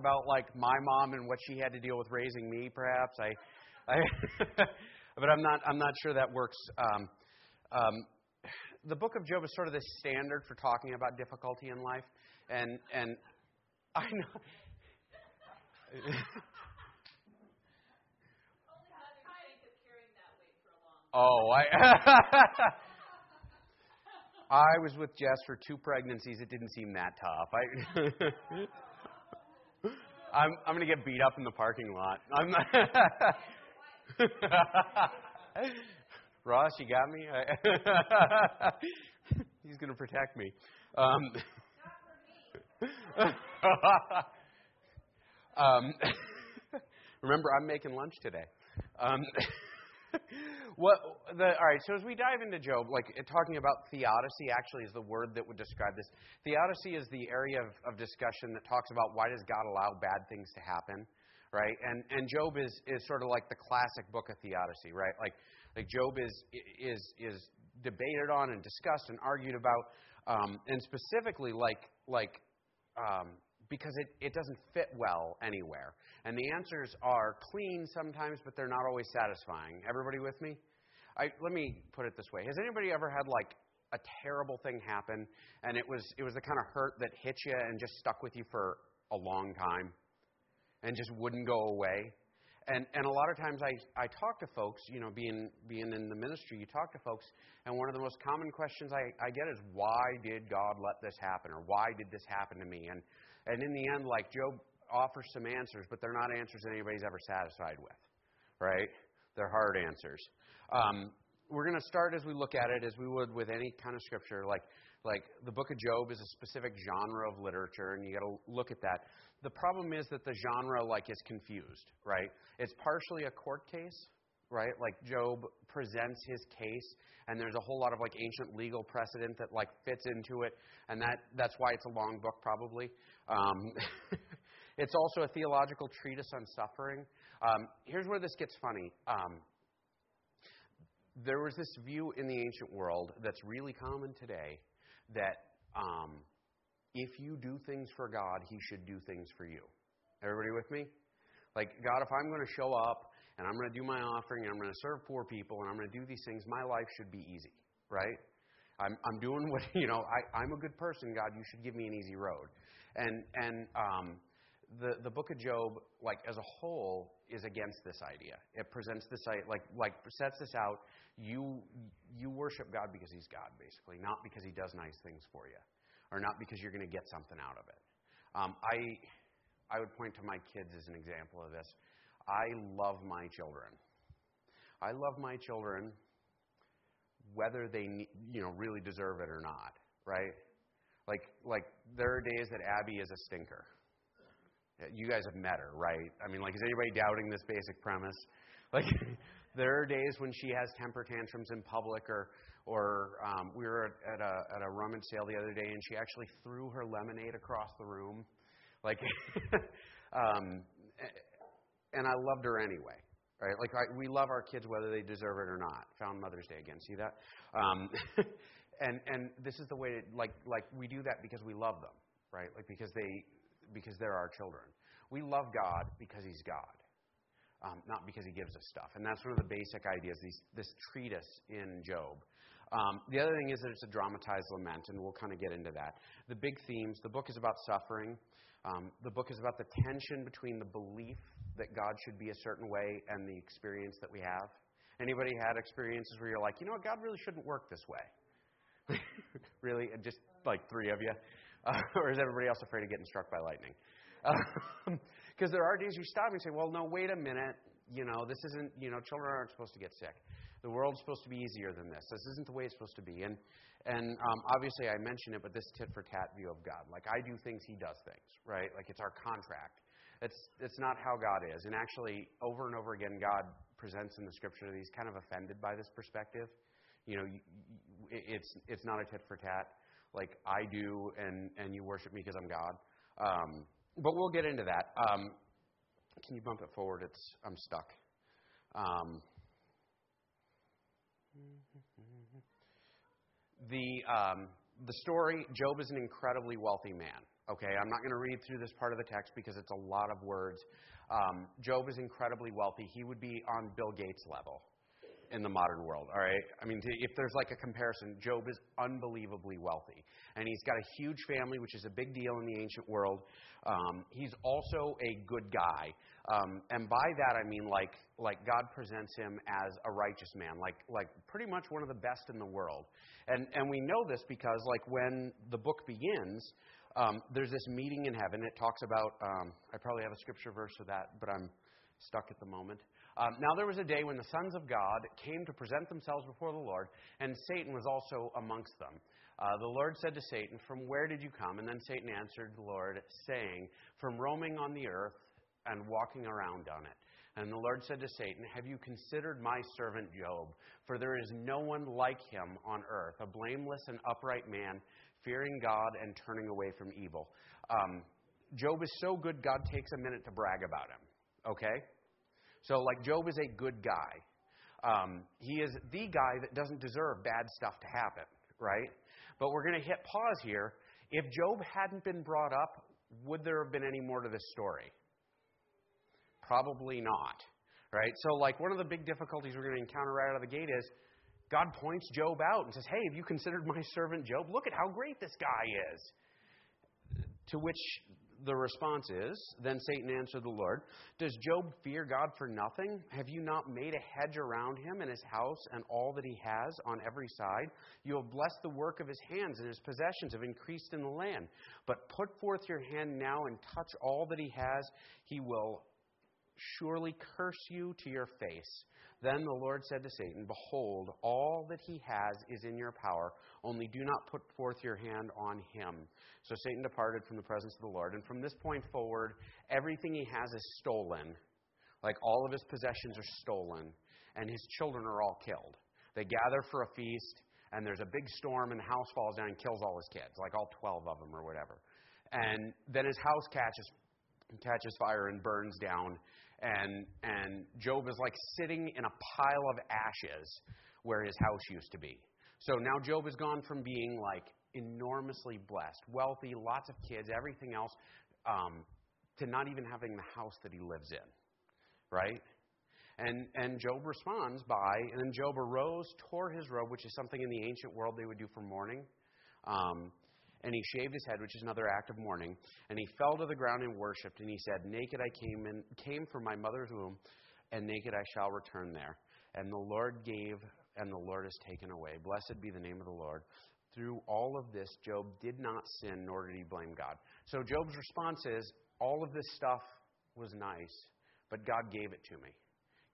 about like my mom and what she had to deal with raising me, perhaps. I, I but I'm not. I'm not sure that works. Um, um, the book of Job is sort of the standard for talking about difficulty in life, and and I know. oh, I. I was with Jess for two pregnancies. It didn't seem that tough. I. I'm I'm gonna get beat up in the parking lot. I'm Ross, you got me. He's gonna protect me. Um, um, remember, I'm making lunch today. Um, what the all right? So as we dive into Job, like talking about theodicy, actually is the word that would describe this. Theodicy is the area of, of discussion that talks about why does God allow bad things to happen, right? And and Job is is sort of like the classic book of theodicy, right? Like like Job is is is debated on and discussed and argued about, um, and specifically like like um, because it, it doesn't fit well anywhere. And the answers are clean sometimes, but they're not always satisfying. Everybody with me? I, let me put it this way: Has anybody ever had like a terrible thing happen, and it was it was the kind of hurt that hit you and just stuck with you for a long time, and just wouldn't go away? And and a lot of times I I talk to folks, you know, being being in the ministry, you talk to folks, and one of the most common questions I I get is why did God let this happen, or why did this happen to me? And and in the end, like Job offers some answers, but they're not answers that anybody's ever satisfied with, right? They're hard answers. Um, we're going to start as we look at it, as we would with any kind of scripture. Like, like the book of Job is a specific genre of literature, and you got to look at that. The problem is that the genre like is confused, right? It's partially a court case, right? Like Job presents his case, and there's a whole lot of like ancient legal precedent that like fits into it, and that that's why it's a long book probably. Um, it's also a theological treatise on suffering. Um, here's where this gets funny. Um, there was this view in the ancient world that's really common today that um, if you do things for God, He should do things for you. Everybody with me? Like, God, if I'm going to show up and I'm going to do my offering and I'm going to serve poor people and I'm going to do these things, my life should be easy, right? I'm, I'm doing what, you know, I, I'm a good person, God, you should give me an easy road. And, and um, the, the book of Job, like as a whole, is against this idea. It presents this like like sets this out. You you worship God because He's God, basically, not because He does nice things for you, or not because you're going to get something out of it. Um, I I would point to my kids as an example of this. I love my children. I love my children whether they you know really deserve it or not, right? Like like there are days that Abby is a stinker. You guys have met her, right? I mean, like is anybody doubting this basic premise? Like there are days when she has temper tantrums in public or or um, we were at a at a rummage sale the other day and she actually threw her lemonade across the room. Like um and I loved her anyway right? Like I, we love our kids whether they deserve it or not. Found Mother's Day again. See that? Um, and and this is the way to, like like we do that because we love them, right? Like because they because they're our children. We love God because He's God, um, not because He gives us stuff. And that's one of the basic ideas. These, this treatise in Job. Um, the other thing is that it's a dramatized lament, and we'll kind of get into that. The big themes. The book is about suffering. Um, the book is about the tension between the belief that God should be a certain way and the experience that we have. Anybody had experiences where you're like, you know what, God really shouldn't work this way? really? Just like three of you? Uh, or is everybody else afraid of getting struck by lightning? Because um, there are days you stop and say, well, no, wait a minute. You know, this isn't, you know, children aren't supposed to get sick. The world's supposed to be easier than this. This isn't the way it's supposed to be. And, and um, obviously, I mentioned it, but this tit for tat view of God. Like, I do things, He does things, right? Like, it's our contract. It's, it's not how God is. And actually, over and over again, God presents in the scripture that He's kind of offended by this perspective. You know, it's, it's not a tit for tat. Like, I do, and, and you worship me because I'm God. Um, but we'll get into that. Um, can you bump it forward? It's I'm stuck. Um, the, um, the story Job is an incredibly wealthy man. Okay, I'm not going to read through this part of the text because it's a lot of words. Um, Job is incredibly wealthy. He would be on Bill Gates level in the modern world, all right? I mean, if there's like a comparison, Job is unbelievably wealthy. And he's got a huge family, which is a big deal in the ancient world. Um, he's also a good guy. Um, and by that, I mean like, like God presents him as a righteous man, like, like pretty much one of the best in the world. And, and we know this because, like, when the book begins, um, there's this meeting in heaven. It talks about, um, I probably have a scripture verse for that, but I'm stuck at the moment. Um, now there was a day when the sons of God came to present themselves before the Lord, and Satan was also amongst them. Uh, the Lord said to Satan, From where did you come? And then Satan answered the Lord, saying, From roaming on the earth and walking around on it. And the Lord said to Satan, Have you considered my servant Job? For there is no one like him on earth, a blameless and upright man, fearing God and turning away from evil. Um, Job is so good, God takes a minute to brag about him. Okay? So, like, Job is a good guy. Um, he is the guy that doesn't deserve bad stuff to happen, right? But we're going to hit pause here. If Job hadn't been brought up, would there have been any more to this story? Probably not, right? So, like, one of the big difficulties we're going to encounter right out of the gate is God points Job out and says, Hey, have you considered my servant Job? Look at how great this guy is. To which the response is Then Satan answered the Lord, Does Job fear God for nothing? Have you not made a hedge around him and his house and all that he has on every side? You have blessed the work of his hands, and his possessions have increased in the land. But put forth your hand now and touch all that he has. He will surely curse you to your face. Then the Lord said to Satan, Behold, all that he has is in your power, only do not put forth your hand on him. So Satan departed from the presence of the Lord. And from this point forward, everything he has is stolen. Like all of his possessions are stolen, and his children are all killed. They gather for a feast, and there's a big storm, and the house falls down and kills all his kids, like all 12 of them or whatever. And then his house catches catches fire and burns down and and Job is like sitting in a pile of ashes where his house used to be. So now Job has gone from being like enormously blessed, wealthy, lots of kids, everything else, um, to not even having the house that he lives in, right? And and Job responds by, and then Job arose, tore his robe, which is something in the ancient world they would do for mourning. Um, and he shaved his head, which is another act of mourning, and he fell to the ground and worshipped, and he said, Naked I came in, came from my mother's womb, and naked I shall return there. And the Lord gave, and the Lord has taken away. Blessed be the name of the Lord. Through all of this, Job did not sin, nor did he blame God. So Job's response is, All of this stuff was nice, but God gave it to me.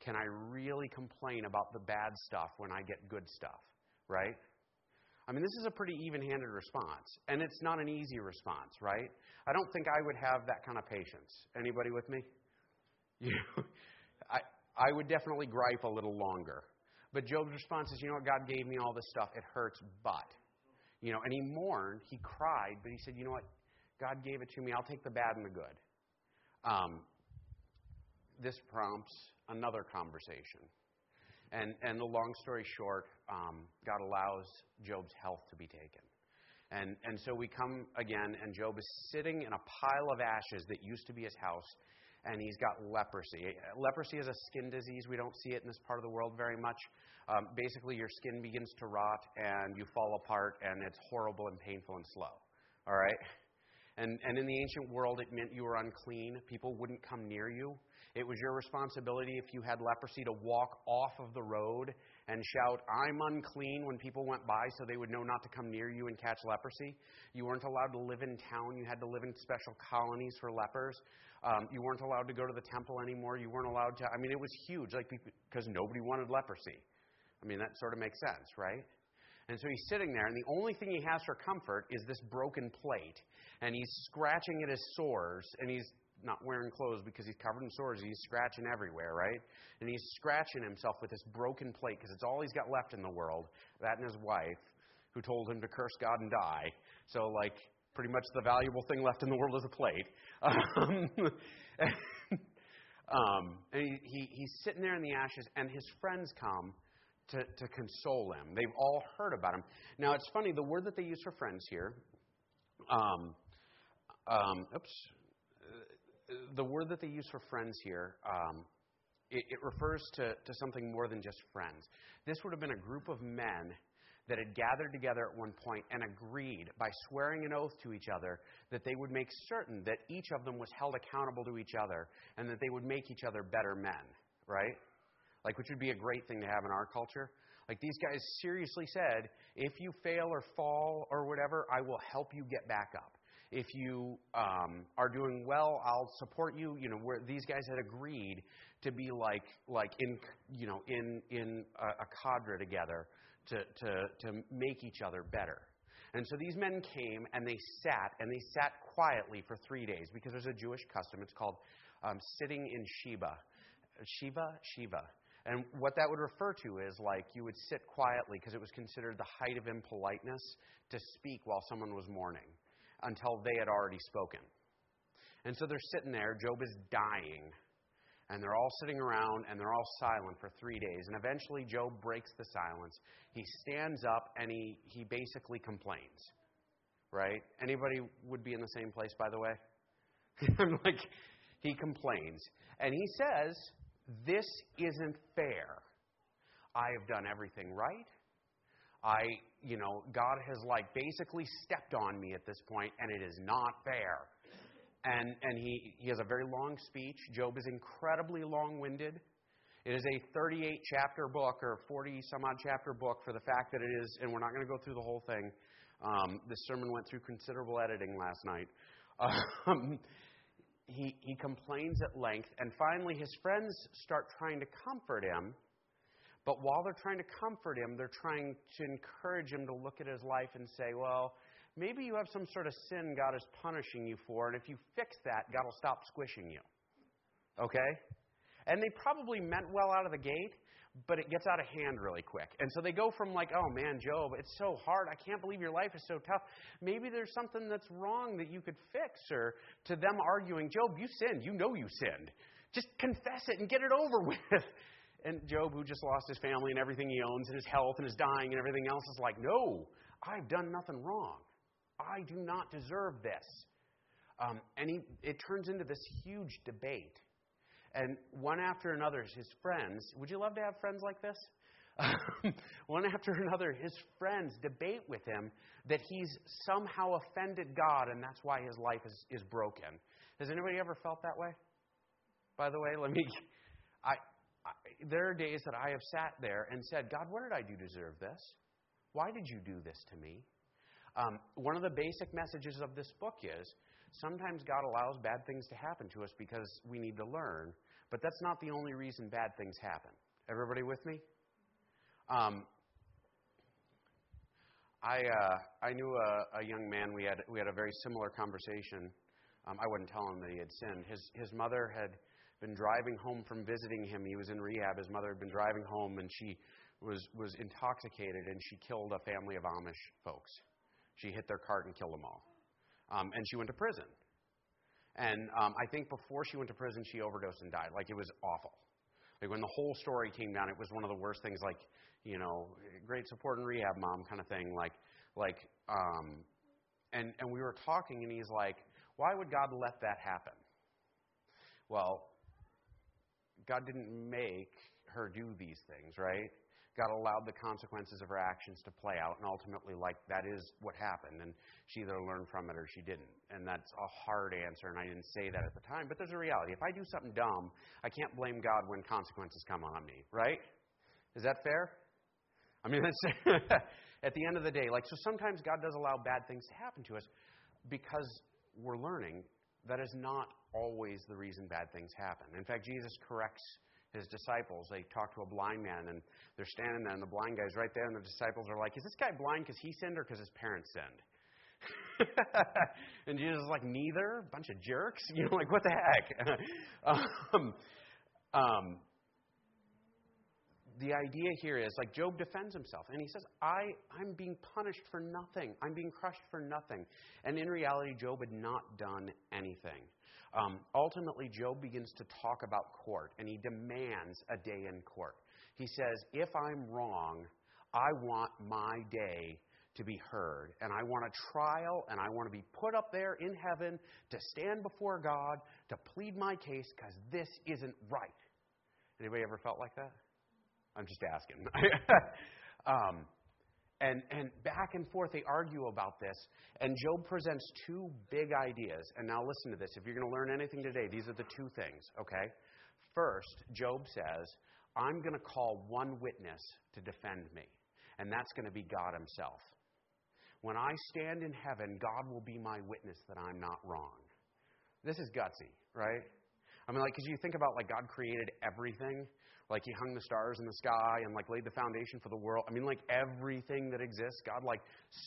Can I really complain about the bad stuff when I get good stuff? Right? I mean, this is a pretty even handed response. And it's not an easy response, right? I don't think I would have that kind of patience. Anybody with me? You, I, I would definitely gripe a little longer. But Job's response is, you know what, God gave me all this stuff. It hurts, but. You know, and he mourned, he cried, but he said, you know what, God gave it to me. I'll take the bad and the good. Um, this prompts another conversation. And, and the long story short, um, God allows Job's health to be taken. And, and so we come again, and Job is sitting in a pile of ashes that used to be his house, and he's got leprosy. Leprosy is a skin disease. We don't see it in this part of the world very much. Um, basically, your skin begins to rot, and you fall apart, and it's horrible and painful and slow. All right? And, and in the ancient world, it meant you were unclean. People wouldn't come near you. It was your responsibility if you had leprosy to walk off of the road and shout, I'm unclean when people went by so they would know not to come near you and catch leprosy. You weren't allowed to live in town. You had to live in special colonies for lepers. Um, you weren't allowed to go to the temple anymore. You weren't allowed to. I mean, it was huge, like because nobody wanted leprosy. I mean, that sort of makes sense, right? And so he's sitting there, and the only thing he has for comfort is this broken plate. And he's scratching at his sores, and he's not wearing clothes because he's covered in sores. He's scratching everywhere, right? And he's scratching himself with this broken plate because it's all he's got left in the world. That and his wife, who told him to curse God and die. So, like, pretty much the valuable thing left in the world is a plate. Um, um, and he, he, he's sitting there in the ashes, and his friends come to, to console him. They've all heard about him. Now, it's funny, the word that they use for friends here, um, Um, oops. The word that they use for friends here, um, it, it refers to, to something more than just friends. This would have been a group of men that had gathered together at one point and agreed by swearing an oath to each other that they would make certain that each of them was held accountable to each other and that they would make each other better men, right? Like, which would be a great thing to have in our culture. Like, these guys seriously said, if you fail or fall or whatever, I will help you get back up. If you um, are doing well, I'll support you. You know, where these guys had agreed to be like, like in, you know, in in a, a cadre together to, to, to make each other better. And so these men came and they sat, and they sat quietly for three days because there's a Jewish custom. It's called um, sitting in Sheba. Shiva? Shiva. And what that would refer to is like you would sit quietly because it was considered the height of impoliteness to speak while someone was mourning until they had already spoken. And so they're sitting there. Job is dying and they're all sitting around and they're all silent for three days. And eventually, Job breaks the silence. He stands up and he, he basically complains. Right? Anybody would be in the same place, by the way? I'm like, he complains. And he says, This isn't fair. I have done everything right. I, you know, God has like basically stepped on me at this point, and it is not fair. And, and he, he has a very long speech. Job is incredibly long winded. It is a 38 chapter book or 40 some odd chapter book for the fact that it is, and we're not going to go through the whole thing. Um, this sermon went through considerable editing last night. Um, he, he complains at length, and finally his friends start trying to comfort him. But while they're trying to comfort him, they're trying to encourage him to look at his life and say, well, maybe you have some sort of sin God is punishing you for, and if you fix that, God will stop squishing you. Okay? And they probably meant well out of the gate, but it gets out of hand really quick. And so they go from like, oh man, Job, it's so hard. I can't believe your life is so tough. Maybe there's something that's wrong that you could fix, or to them arguing, Job, you sinned. You know you sinned. Just confess it and get it over with. And Job, who just lost his family and everything he owns and his health and his dying and everything else, is like, no, I've done nothing wrong. I do not deserve this. Um, and he, it turns into this huge debate. And one after another, his friends, would you love to have friends like this? one after another, his friends debate with him that he's somehow offended God and that's why his life is, is broken. Has anybody ever felt that way? By the way, let me. I, there are days that I have sat there and said, God, what did I do to deserve this? Why did you do this to me? Um, one of the basic messages of this book is sometimes God allows bad things to happen to us because we need to learn, but that's not the only reason bad things happen. Everybody with me? Um, I uh, I knew a, a, young man. We had we had a very similar conversation. Um, I wouldn't tell him that he had sinned. His his mother had been driving home from visiting him. He was in rehab. His mother had been driving home, and she was was intoxicated, and she killed a family of Amish folks. She hit their cart and killed them all. Um, and she went to prison. And um, I think before she went to prison, she overdosed and died. Like, it was awful. Like, when the whole story came down, it was one of the worst things, like, you know, great support and rehab mom kind of thing. Like, like, um, and, and we were talking, and he's like, why would God let that happen? Well, God didn't make her do these things, right? God allowed the consequences of her actions to play out, and ultimately, like, that is what happened. And she either learned from it or she didn't. And that's a hard answer, and I didn't say that at the time, but there's a reality. If I do something dumb, I can't blame God when consequences come on me, right? Is that fair? I mean, that's at the end of the day, like, so sometimes God does allow bad things to happen to us because we're learning that is not always the reason bad things happen. In fact, Jesus corrects his disciples. They talk to a blind man, and they're standing there, and the blind guy's right there, and the disciples are like, Is this guy blind because he sinned or because his parents sinned? and Jesus is like, Neither. Bunch of jerks. You know, like, what the heck? um, um, the idea here is like Job defends himself and he says, I, I'm being punished for nothing. I'm being crushed for nothing. And in reality, Job had not done anything. Um, ultimately, Job begins to talk about court, and he demands a day in court. He says, If I'm wrong, I want my day to be heard. And I want a trial, and I want to be put up there in heaven to stand before God to plead my case because this isn't right. Anybody ever felt like that? I'm just asking. um, and, and back and forth, they argue about this. And Job presents two big ideas. And now listen to this. If you're going to learn anything today, these are the two things, okay? First, Job says, I'm going to call one witness to defend me, and that's going to be God Himself. When I stand in heaven, God will be my witness that I'm not wrong. This is gutsy, right? I mean, like, because you think about, like, God created everything. Like, He hung the stars in the sky and, like, laid the foundation for the world. I mean, like, everything that exists, God, like,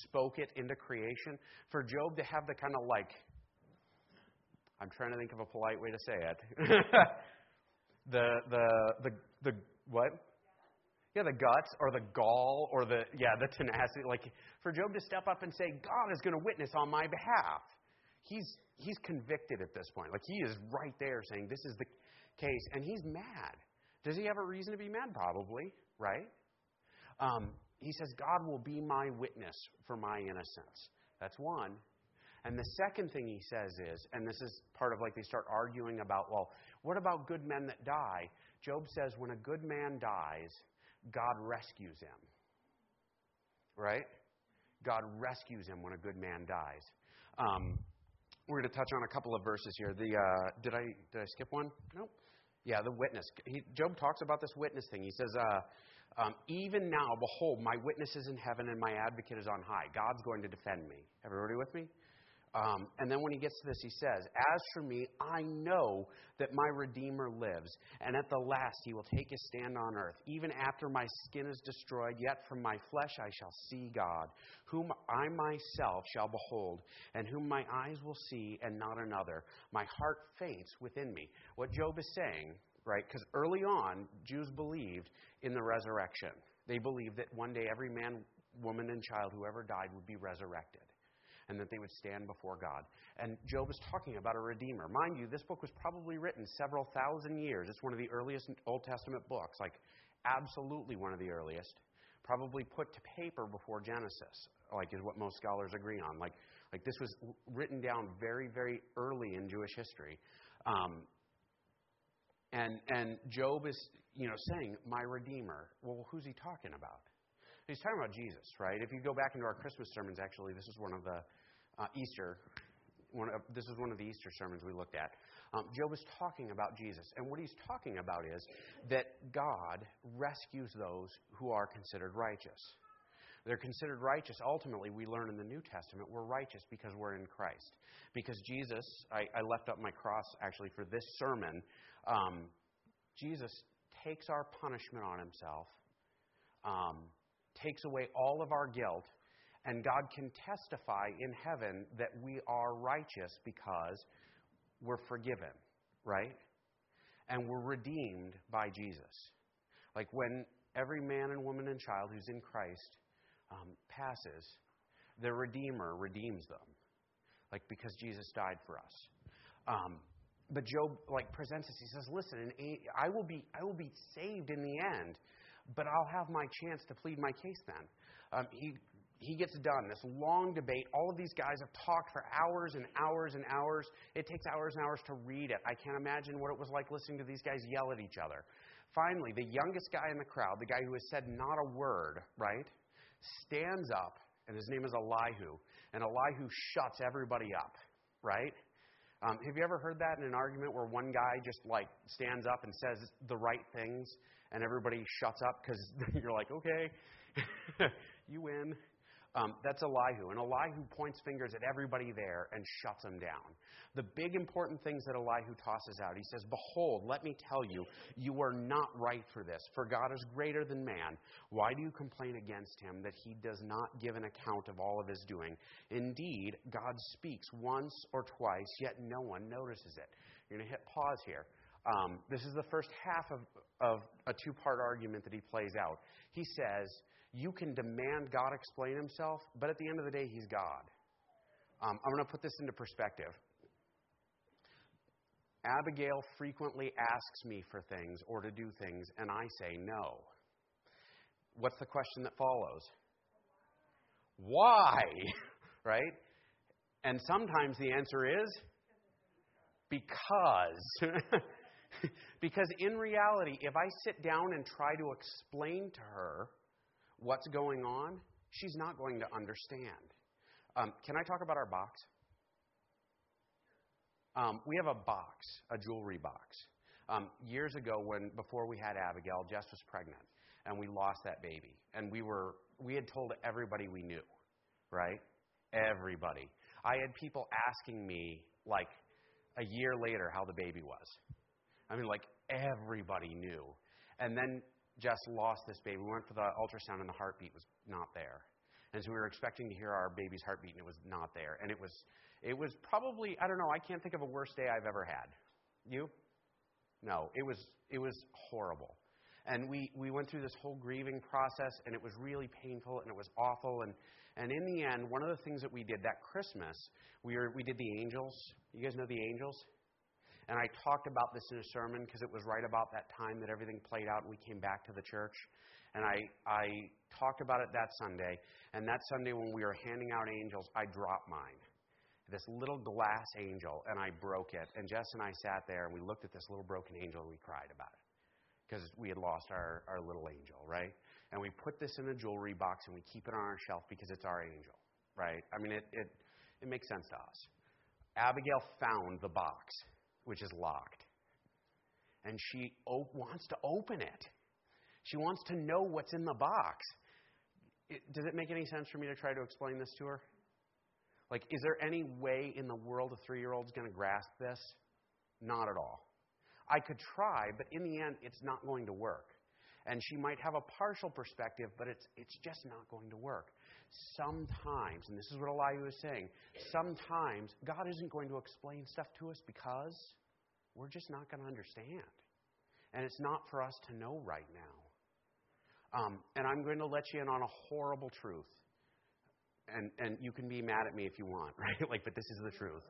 spoke it into creation. For Job to have the kind of, like, I'm trying to think of a polite way to say it. the, the, the, the, what? Yeah, the guts or the gall or the, yeah, the tenacity. Like, for Job to step up and say, God is going to witness on my behalf. He's, he's convicted at this point. Like, he is right there saying, this is the case. And he's mad. Does he have a reason to be mad? Probably, right? Um, he says, God will be my witness for my innocence. That's one. And the second thing he says is, and this is part of like they start arguing about, well, what about good men that die? Job says, when a good man dies, God rescues him. Right? God rescues him when a good man dies. Um, we're going to touch on a couple of verses here. The uh, did I did I skip one? Nope. Yeah, the witness. He, Job talks about this witness thing. He says, uh, um, "Even now, behold, my witness is in heaven, and my advocate is on high. God's going to defend me." Everybody with me? Um, and then when he gets to this, he says, As for me, I know that my Redeemer lives, and at the last he will take his stand on earth. Even after my skin is destroyed, yet from my flesh I shall see God, whom I myself shall behold, and whom my eyes will see, and not another. My heart faints within me. What Job is saying, right, because early on, Jews believed in the resurrection. They believed that one day every man, woman, and child who ever died would be resurrected and that they would stand before God. And Job is talking about a redeemer. Mind you, this book was probably written several thousand years. It's one of the earliest Old Testament books, like absolutely one of the earliest. Probably put to paper before Genesis, like is what most scholars agree on. Like, like this was written down very, very early in Jewish history. Um, and and Job is, you know, saying, "My Redeemer." Well, who's he talking about? He's talking about Jesus, right? If you go back into our Christmas sermons, actually, this is one of the uh, Easter. One of, this is one of the Easter sermons we looked at. Um, Job is talking about Jesus, and what he's talking about is that God rescues those who are considered righteous. They're considered righteous. Ultimately, we learn in the New Testament we're righteous because we're in Christ. Because Jesus, I, I left up my cross actually for this sermon. Um, Jesus takes our punishment on himself. Um, takes away all of our guilt, and God can testify in heaven that we are righteous because we're forgiven, right? And we're redeemed by Jesus. Like when every man and woman and child who's in Christ um, passes, the Redeemer redeems them, like because Jesus died for us. Um, but Job like presents us. He says, "Listen, I will be I will be saved in the end." But I'll have my chance to plead my case then. Um, he, he gets done. This long debate. All of these guys have talked for hours and hours and hours. It takes hours and hours to read it. I can't imagine what it was like listening to these guys yell at each other. Finally, the youngest guy in the crowd, the guy who has said not a word, right, stands up, and his name is Elihu. And Elihu shuts everybody up, right? Um, have you ever heard that in an argument where one guy just like stands up and says the right things and everybody shuts up because you're like, okay, you win. Um, that's Elihu. And Elihu points fingers at everybody there and shuts them down. The big important things that Elihu tosses out, he says, Behold, let me tell you, you are not right for this, for God is greater than man. Why do you complain against him that he does not give an account of all of his doing? Indeed, God speaks once or twice, yet no one notices it. You're going to hit pause here. Um, this is the first half of, of a two part argument that he plays out. He says, You can demand God explain himself, but at the end of the day, he's God. Um, I'm going to put this into perspective. Abigail frequently asks me for things or to do things, and I say no. What's the question that follows? Why? right? And sometimes the answer is because. because in reality, if I sit down and try to explain to her what's going on, she's not going to understand. Um, can I talk about our box? Um, we have a box, a jewelry box. Um, years ago, when before we had Abigail, Jess was pregnant, and we lost that baby. And we were we had told everybody we knew, right? Everybody. I had people asking me like a year later how the baby was. I mean, like everybody knew. And then Jess lost this baby. We went for the ultrasound, and the heartbeat was not there. And so we were expecting to hear our baby's heartbeat, and it was not there. And it was, it was probably, I don't know, I can't think of a worse day I've ever had. You? No, it was, it was horrible. And we, we went through this whole grieving process, and it was really painful, and it was awful. And, and in the end, one of the things that we did that Christmas, we, were, we did the angels. You guys know the angels? And I talked about this in a sermon because it was right about that time that everything played out and we came back to the church. And I, I talked about it that Sunday. And that Sunday, when we were handing out angels, I dropped mine. This little glass angel, and I broke it. And Jess and I sat there and we looked at this little broken angel and we cried about it because we had lost our, our little angel, right? And we put this in a jewelry box and we keep it on our shelf because it's our angel, right? I mean, it, it, it makes sense to us. Abigail found the box which is locked. And she op- wants to open it. She wants to know what's in the box. It, does it make any sense for me to try to explain this to her? Like, is there any way in the world a three year old's going to grasp this? Not at all. I could try, but in the end, it's not going to work. And she might have a partial perspective, but it's, it's just not going to work. Sometimes, and this is what Elihu is saying, sometimes God isn't going to explain stuff to us because we're just not going to understand. And it's not for us to know right now. Um, and I'm going to let you in on a horrible truth. And, and you can be mad at me if you want, right? like, but this is the truth.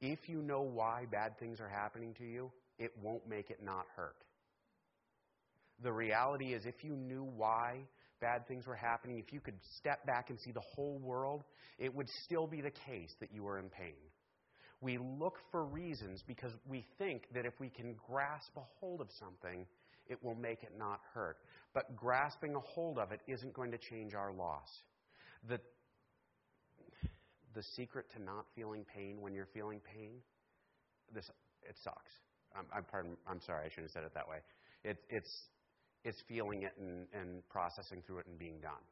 If you know why bad things are happening to you, it won't make it not hurt. The reality is, if you knew why bad things were happening, if you could step back and see the whole world, it would still be the case that you were in pain. We look for reasons because we think that if we can grasp a hold of something, it will make it not hurt. But grasping a hold of it isn't going to change our loss. The, the secret to not feeling pain when you're feeling pain, this, it sucks. I'm, I'm, pardon, I'm sorry, I shouldn't have said it that way. It, it's, it's feeling it and, and processing through it and being done.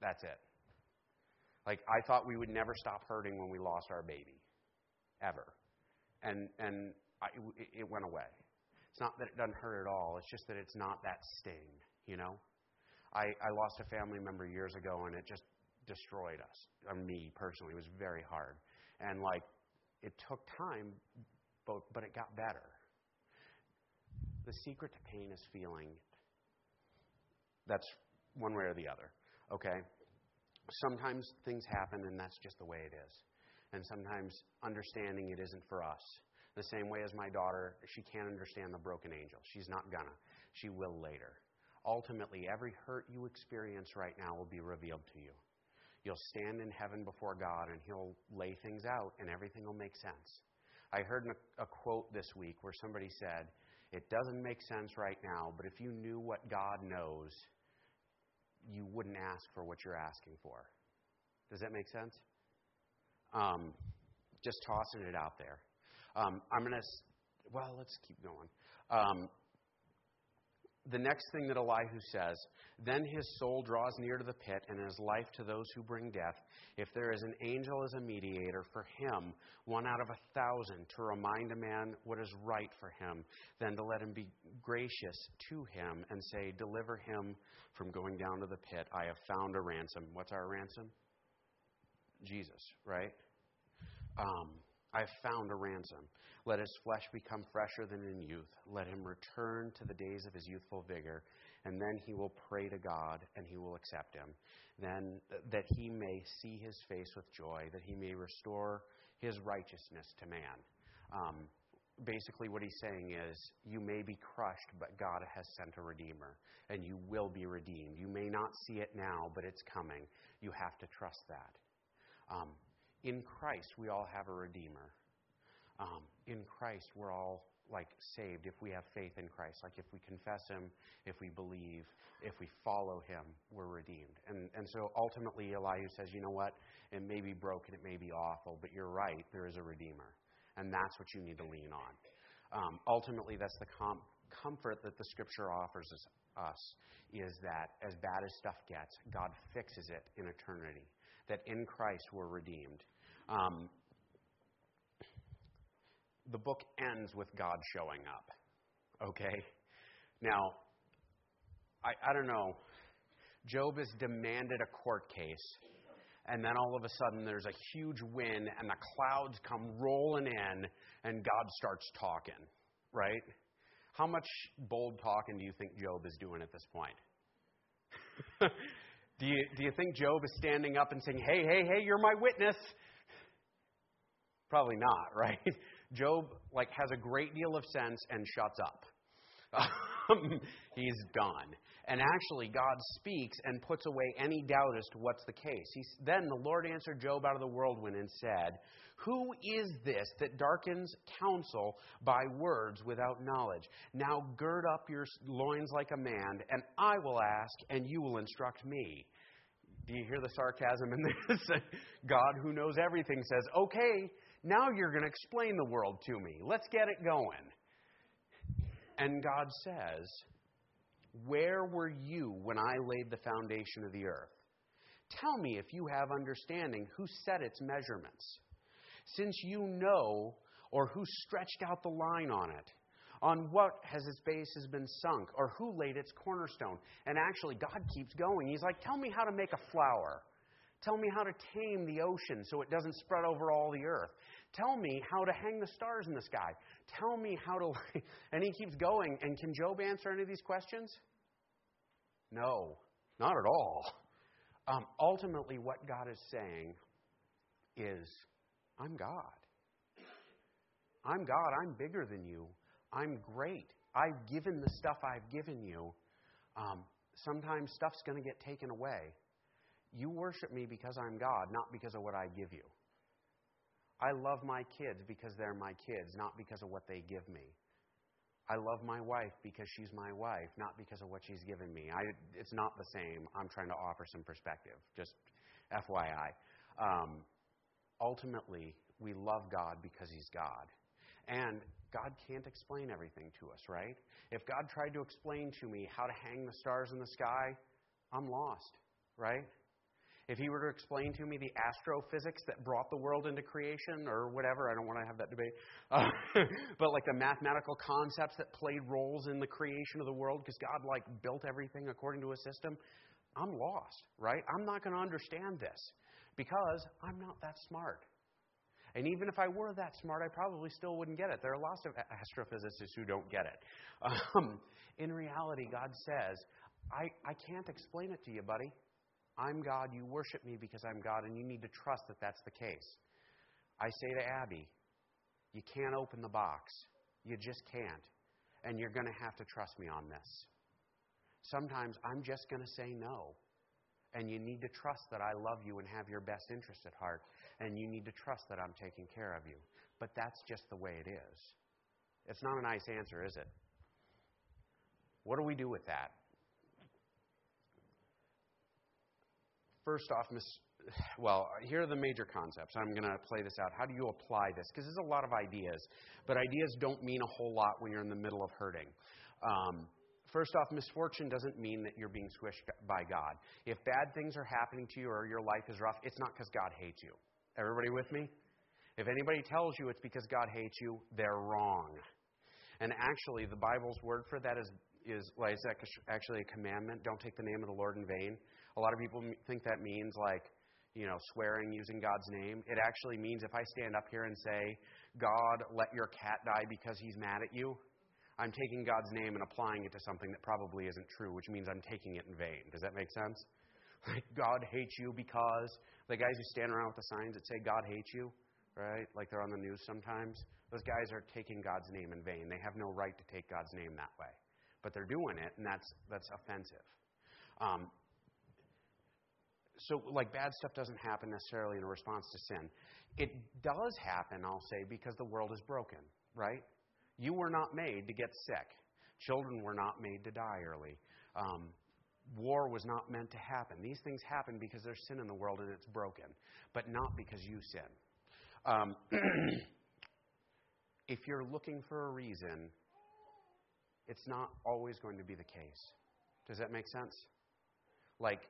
That's it. Like, I thought we would never stop hurting when we lost our baby, ever. And, and I, it, it went away. It's not that it doesn't hurt at all, it's just that it's not that sting, you know? I, I lost a family member years ago, and it just destroyed us, or me personally. It was very hard. And, like, it took time, but, but it got better. The secret to pain is feeling. That's one way or the other, okay? Sometimes things happen and that's just the way it is. And sometimes understanding it isn't for us. The same way as my daughter, she can't understand the broken angel. She's not gonna. She will later. Ultimately, every hurt you experience right now will be revealed to you. You'll stand in heaven before God and He'll lay things out and everything will make sense. I heard a, quote this week where somebody said, it doesn't make sense right now, but if you knew what God knows, you wouldn't ask for what you're asking for. Does that make sense? Um, just tossing it out there. Um, I'm going to, well, let's keep going. Um, the next thing that Elihu says, then his soul draws near to the pit, and his life to those who bring death. If there is an angel as a mediator for him, one out of a thousand, to remind a man what is right for him, then to let him be gracious to him and say, Deliver him from going down to the pit. I have found a ransom. What's our ransom? Jesus, right? Um, I have found a ransom. Let his flesh become fresher than in youth. Let him return to the days of his youthful vigor, and then he will pray to God, and he will accept him. Then that he may see his face with joy, that he may restore his righteousness to man. Um, basically what he's saying is you may be crushed, but God has sent a redeemer, and you will be redeemed. You may not see it now, but it's coming. You have to trust that. Um, in Christ, we all have a redeemer. Um, in Christ, we're all like saved if we have faith in Christ. Like if we confess Him, if we believe, if we follow Him, we're redeemed. And and so ultimately, Elihu says, you know what? It may be broken, it may be awful, but you're right. There is a redeemer, and that's what you need to lean on. Um, ultimately, that's the com- comfort that the Scripture offers us, us is that as bad as stuff gets, God fixes it in eternity. That in Christ we're redeemed. Um, the book ends with God showing up. Okay? Now, I, I don't know. Job has demanded a court case, and then all of a sudden there's a huge wind, and the clouds come rolling in, and God starts talking, right? How much bold talking do you think Job is doing at this point? do, you, do you think Job is standing up and saying, hey, hey, hey, you're my witness? Probably not, right? Job like has a great deal of sense and shuts up. he's done. And actually, God speaks and puts away any doubt as to what's the case. He's, then the Lord answered Job out of the whirlwind and said, Who is this that darkens counsel by words without knowledge? Now gird up your loins like a man, and I will ask, and you will instruct me. Do you hear the sarcasm in this? God, who knows everything, says, Okay, now you're going to explain the world to me. Let's get it going. And God says, Where were you when I laid the foundation of the earth? Tell me if you have understanding who set its measurements. Since you know, or who stretched out the line on it, on what has its base has been sunk, or who laid its cornerstone. And actually, God keeps going. He's like, Tell me how to make a flower. Tell me how to tame the ocean so it doesn't spread over all the earth. Tell me how to hang the stars in the sky. Tell me how to. And he keeps going. And can Job answer any of these questions? No, not at all. Um, ultimately, what God is saying is, I'm God. I'm God. I'm bigger than you. I'm great. I've given the stuff I've given you. Um, sometimes stuff's going to get taken away. You worship me because I'm God, not because of what I give you. I love my kids because they're my kids, not because of what they give me. I love my wife because she's my wife, not because of what she's given me. I, it's not the same. I'm trying to offer some perspective, just FYI. Um, ultimately, we love God because He's God. And God can't explain everything to us, right? If God tried to explain to me how to hang the stars in the sky, I'm lost, right? If he were to explain to me the astrophysics that brought the world into creation or whatever, I don't want to have that debate, uh, but like the mathematical concepts that played roles in the creation of the world because God like built everything according to a system, I'm lost, right? I'm not going to understand this because I'm not that smart. And even if I were that smart, I probably still wouldn't get it. There are lots of astrophysicists who don't get it. Um, in reality, God says, I, I can't explain it to you, buddy. I'm God, you worship me because I'm God, and you need to trust that that's the case. I say to Abby, you can't open the box. You just can't. And you're going to have to trust me on this. Sometimes I'm just going to say no. And you need to trust that I love you and have your best interest at heart. And you need to trust that I'm taking care of you. But that's just the way it is. It's not a nice answer, is it? What do we do with that? First off, well, here are the major concepts. I'm going to play this out. How do you apply this? Because there's a lot of ideas, but ideas don't mean a whole lot when you're in the middle of hurting. Um, first off, misfortune doesn't mean that you're being squished by God. If bad things are happening to you or your life is rough, it's not because God hates you. Everybody with me? If anybody tells you it's because God hates you, they're wrong. And actually, the Bible's word for that is is well, is actually a commandment. Don't take the name of the Lord in vain. A lot of people think that means like, you know, swearing using God's name. It actually means if I stand up here and say, God, let your cat die because he's mad at you, I'm taking God's name and applying it to something that probably isn't true, which means I'm taking it in vain. Does that make sense? Like, God hates you because the guys who stand around with the signs that say God hates you, right? Like they're on the news sometimes. Those guys are taking God's name in vain. They have no right to take God's name that way. But they're doing it, and that's, that's offensive. Um, so, like, bad stuff doesn't happen necessarily in response to sin. It does happen, I'll say, because the world is broken, right? You were not made to get sick. Children were not made to die early. Um, war was not meant to happen. These things happen because there's sin in the world and it's broken, but not because you sin. Um, if you're looking for a reason, it's not always going to be the case. Does that make sense? Like,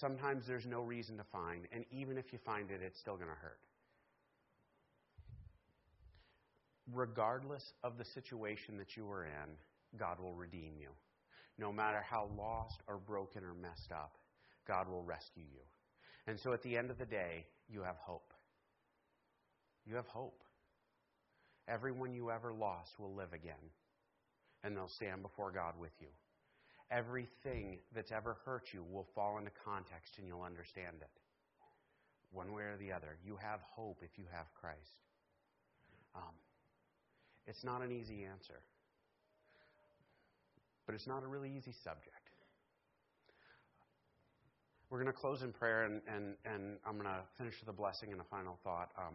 sometimes there's no reason to find, and even if you find it, it's still going to hurt. Regardless of the situation that you are in, God will redeem you. No matter how lost or broken or messed up, God will rescue you. And so at the end of the day, you have hope. You have hope. Everyone you ever lost will live again, and they'll stand before God with you. Everything that's ever hurt you will fall into context and you'll understand it. One way or the other. You have hope if you have Christ. Um, it's not an easy answer, but it's not a really easy subject. We're going to close in prayer, and, and, and I'm going to finish with a blessing and a final thought. Um,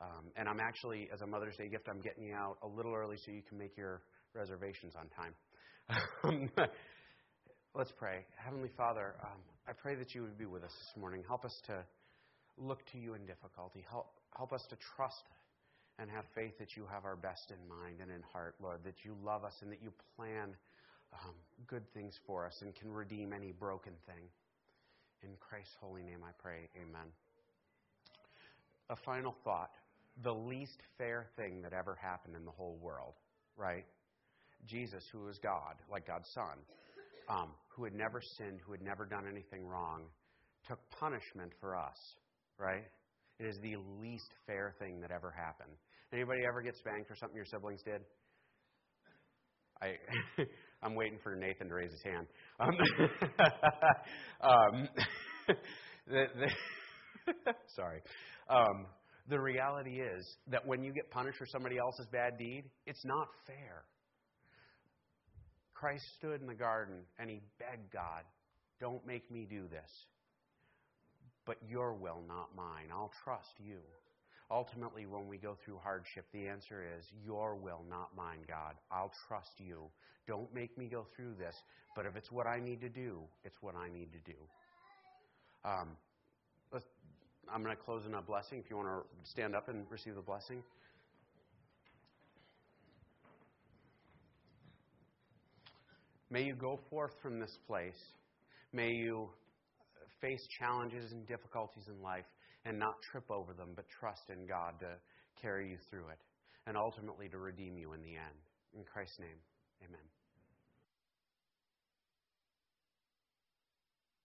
um, and I'm actually, as a Mother's Day gift, I'm getting you out a little early so you can make your reservations on time. Let's pray. Heavenly Father, um, I pray that you would be with us this morning. Help us to look to you in difficulty. Help, help us to trust and have faith that you have our best in mind and in heart, Lord, that you love us and that you plan um, good things for us and can redeem any broken thing. In Christ's holy name I pray. Amen. A final thought the least fair thing that ever happened in the whole world, right? Jesus, who was God, like God's Son, um, who had never sinned, who had never done anything wrong, took punishment for us, right? It is the least fair thing that ever happened. Anybody ever get spanked for something your siblings did? I, I'm waiting for Nathan to raise his hand. Um, um, the, the sorry. Um, the reality is that when you get punished for somebody else's bad deed, it's not fair. Christ stood in the garden and he begged God, Don't make me do this. But your will, not mine. I'll trust you. Ultimately, when we go through hardship, the answer is, Your will, not mine, God. I'll trust you. Don't make me go through this. But if it's what I need to do, it's what I need to do. Um, I'm going to close in a blessing if you want to stand up and receive the blessing. May you go forth from this place. May you face challenges and difficulties in life and not trip over them, but trust in God to carry you through it and ultimately to redeem you in the end. In Christ's name, amen.